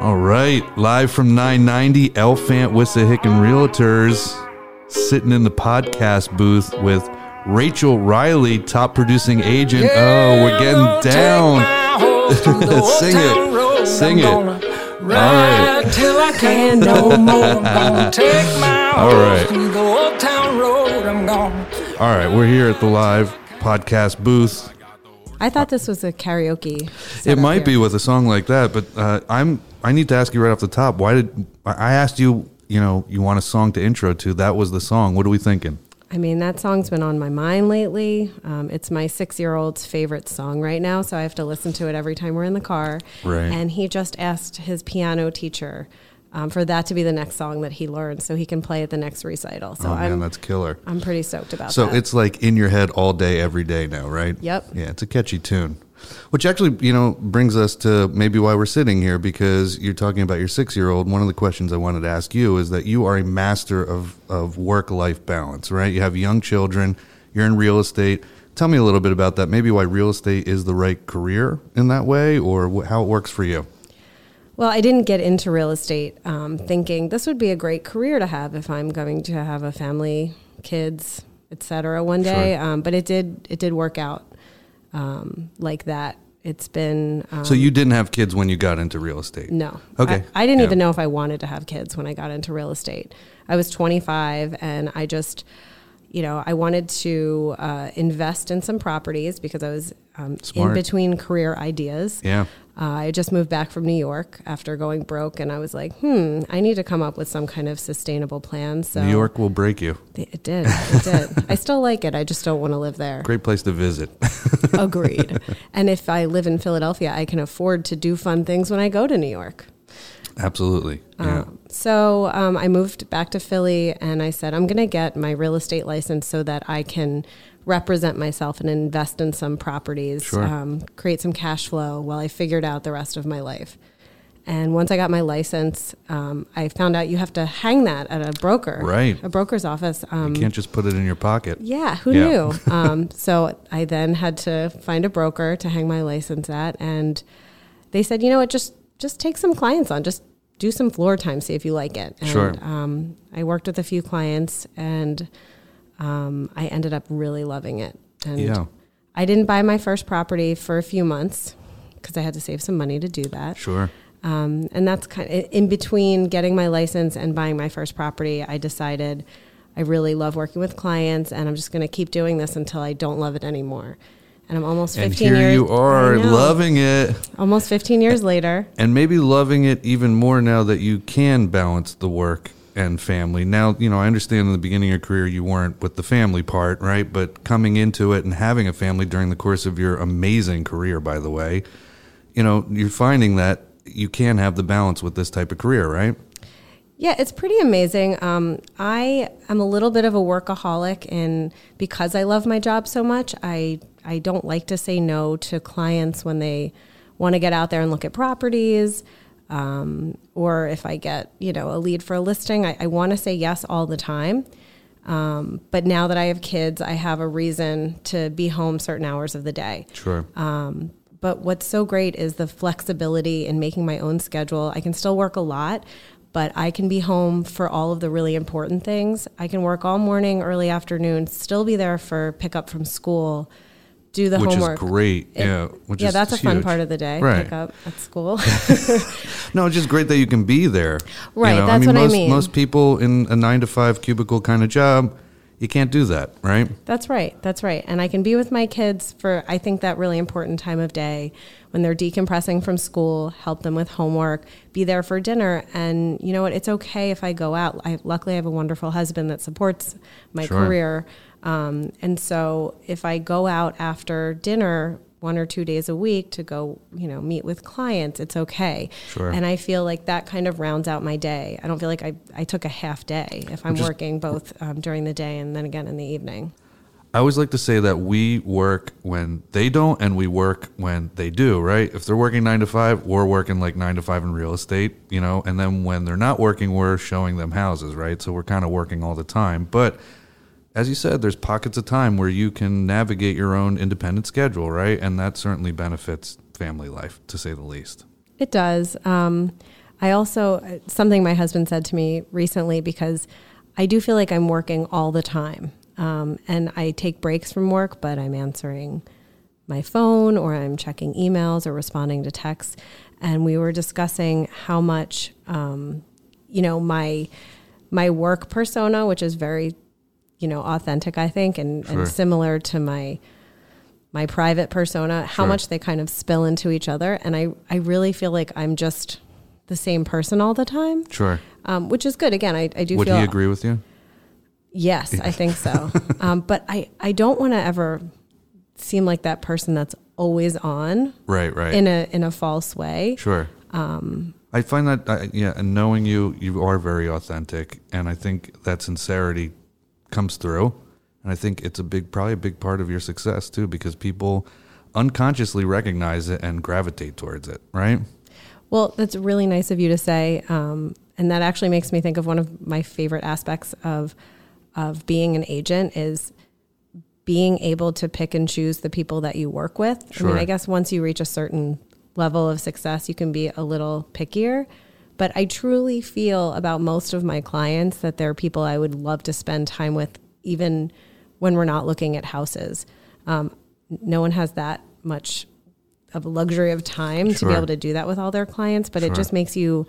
All right, live from 990 Elfant Wissahickon Realtors, sitting in the podcast booth with Rachel Riley, top producing agent. oh, we're getting down. Sing it. Sing it. All right. till I can no more. I'm gonna take my All right. horse to the old town road. I'm gonna All right, we're here at the live podcast booth. I thought this was a karaoke. It might here. be with a song like that, but uh, I'm. I need to ask you right off the top. Why did I asked you? You know, you want a song to intro to? That was the song. What are we thinking? I mean, that song's been on my mind lately. Um, it's my six-year-old's favorite song right now, so I have to listen to it every time we're in the car. Right. And he just asked his piano teacher um, for that to be the next song that he learns, so he can play at the next recital. So oh man, I'm that's killer. I'm pretty stoked about So that. So it's like in your head all day, every day now, right? Yep. Yeah, it's a catchy tune. Which actually, you know, brings us to maybe why we're sitting here because you're talking about your six year old. One of the questions I wanted to ask you is that you are a master of, of work life balance, right? You have young children, you're in real estate. Tell me a little bit about that. Maybe why real estate is the right career in that way or how it works for you. Well, I didn't get into real estate um, thinking this would be a great career to have if I'm going to have a family, kids, etc. One day. Sure. Um, but it did it did work out um, like that. It's been um, So you didn't have kids when you got into real estate? no. Okay. I, I didn't Yeah. even know if I wanted to have kids when I got into real estate. I was 25 and I just, you know, I wanted to uh, invest in some properties because I was um, in between career ideas. Yeah. Uh, I just moved back from New York after going broke, and I was like, hmm, I need to come up with some kind of sustainable plan. So New York will break you. it did, it did. I still like it. I just don't want to live there. Great place to visit. Agreed. and if I live in Philadelphia, I can afford to do fun things when I go to New York. Absolutely. Yeah. Um, so um, I moved back to Philly, and I said, I'm going to get my real estate license so that I can represent myself and invest in some properties, Sure. um, create some cash flow while I figured out the rest of my life. And once I got my license, um, I found out you have to hang that at a broker, Right. A broker's office. Um, you can't just put it in your pocket. yeah, who Yeah. knew? um, so I then had to find a broker to hang my license at, and they said, you know what, just just take some clients on, just do some floor time, see if you like it. And, Sure. Um, I worked with a few clients, and um, I ended up really loving it. And Yeah. I didn't buy my first property for a few months because I had to save some money to do that. Sure. Um, and that's kind of in between getting my license and buying my first property. I decided I really love working with clients, and I'm just going to keep doing this until I don't love it anymore. And I'm almost And 15 here years. you are loving it. Almost 15 years later. And maybe loving it even more now that you can balance the work and family. Now, you know, I understand in the beginning of your career you weren't with the family part, right? But coming into it and having a family during the course of your amazing career, by the way, you know, you're finding that you can have the balance with this type of career, right? Yeah, it's pretty amazing. Um, I am a little bit of a workaholic, and because I love my job so much, I I don't like to say no to clients when they want to get out there and look at properties, um, or if I get you know a lead for a listing, I, I want to say yes all the time. Um, but now that I have kids, I have a reason to be home certain hours of the day. Sure. Um, but what's so great is the flexibility in making my own schedule. I can still work a lot, but I can be home for all of the really important things. I can work all morning, early afternoon, still be there for pickup from school, do the Which homework. Which is great. It- yeah. Which yeah, that's a fun part of the day. Right. Pick up at school. No, it's just great that you can be there. You Right, know, that's what I mean. Most people in a nine to five cubicle kind of job, you can't do that, right? That's right. That's right. And I can be with my kids for, I think, that really important time of day when they're decompressing from school, help them with homework, be there for dinner. And you know what? It's okay if I go out. I, luckily, I have a wonderful husband that supports my Sure. career. Um, and so if I go out after dinner, one or two days a week to go, you know, meet with clients, it's okay. Sure. And I feel like that kind of rounds out my day. I don't feel like I, I took a half day if I'm is- working both um, during the day and then again in the evening. I always like to say that we work when they don't and we work when they do, right? If they're working nine to five, we're working like nine to five in real estate, you know, and then when they're not working, we're showing them houses, right? So we're kind of working all the time. But as you said, there's pockets of time where you can navigate your own independent schedule, right? And that certainly benefits family life, to say the least. It does. Um, I also something my husband said to me recently because I do feel like I'm working all the time, um, and I take breaks from work, but I'm answering my phone or I'm checking emails or responding to texts. And we were discussing how much, um, you know, my my work persona, which is very, you know, authentic, I think, and, Sure. and similar to my my private persona, how Sure. much they kind of spill into each other. And I, I really feel like I'm just the same person all the time, Sure. um, which is good. Again, I, I do Would feel he agree with you? Yes, I think so. um, but I, I don't want to ever seem like that person that's always on Right, right. in a in a false way. Sure. Um, I find that, uh, yeah, and knowing you, you are very authentic, and I think that sincerity comes through, and I think it's a big, probably a big part of your success too, because people unconsciously recognize it and gravitate towards it, right? Well, that's really nice of you to say, um, and that actually makes me think of one of my favorite aspects of of being an agent is being able to pick and choose the people that you work with. I mean, I guess once you reach a certain level of success, you can be a little pickier. But I truly feel about most of my clients that they're people I would love to spend time with, even when we're not looking at houses. Um, no one has that much of a luxury of time to be able to do that with all their clients, but Sure. it just makes you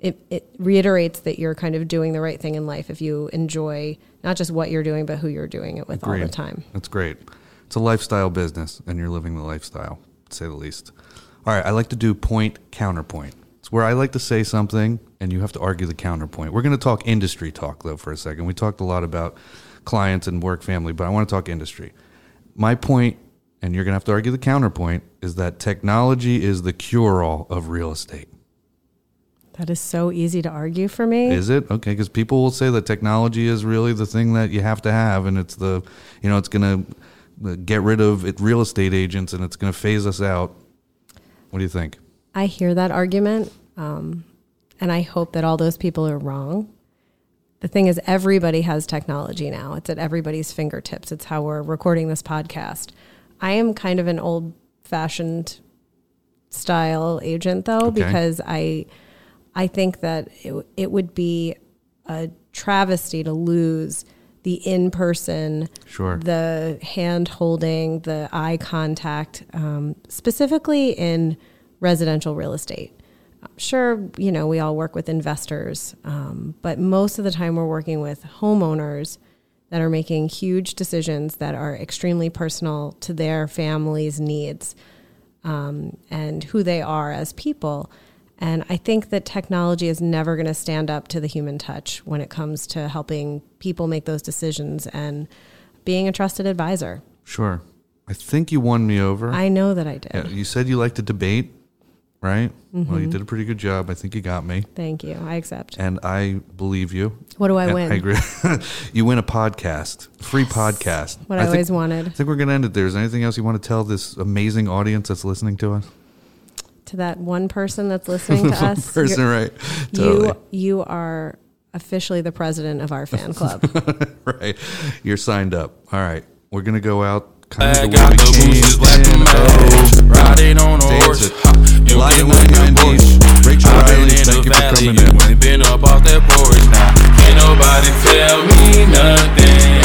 it, it reiterates that you're kind of doing the right thing in life if you enjoy not just what you're doing but who you're doing it with all the time. That's great. It's a lifestyle business, and you're living the lifestyle, to say the least. All right, I like to do point counterpoint. It's where I like to say something, and you have to argue the counterpoint. We're going to talk industry talk though for a second. We talked a lot about clients and work family, but I want to talk industry. My point, and you're going to have to argue the counterpoint, is that technology is the cure-all of real estate. That is so easy to argue for me. Is it okay? Because people will say that technology is really the thing that you have to have, and it's the, you know, it's going to uh, get rid of it, real estate agents, and it's going to phase us out. What do you think? I hear that argument, um, and I hope that all those people are wrong. The thing is, everybody has technology now. It's at everybody's fingertips. It's how we're recording this podcast. I am kind of an old fashioned style agent, though, Okay. because I, I think that it, it would be a travesty to lose the in person Sure. the hand holding, the eye contact, um, specifically in residential real estate. Sure, you know, we all work with investors, um, but most of the time we're working with homeowners that are making huge decisions that are extremely personal to their family's needs um, and who they are as people. And I think that technology is never going to stand up to the human touch when it comes to helping people make those decisions and being a trusted advisor. Sure. I think you won me over. I know that I did. Yeah, you said you like to debate, right? Well, Mm-hmm. you did a pretty good job. I think you got me, Thank you. I accept. and I believe you. What do I And win? I agree. you win a podcast, free podcast. What I, think, always wanted. I think we're going to end it there. Is there anything else you want to tell this amazing audience that's listening to us? To that one person that's listening to us, Person, right? Totally. you you are officially the president of our fan club. right. You're signed up. All right. We're going to go out kind of got the boosters black and metal. Riding on a horse, you can win your Porsche. Rachel I've been in the valley, you ain't been up off that porch. Now, can't nobody tell me nothing.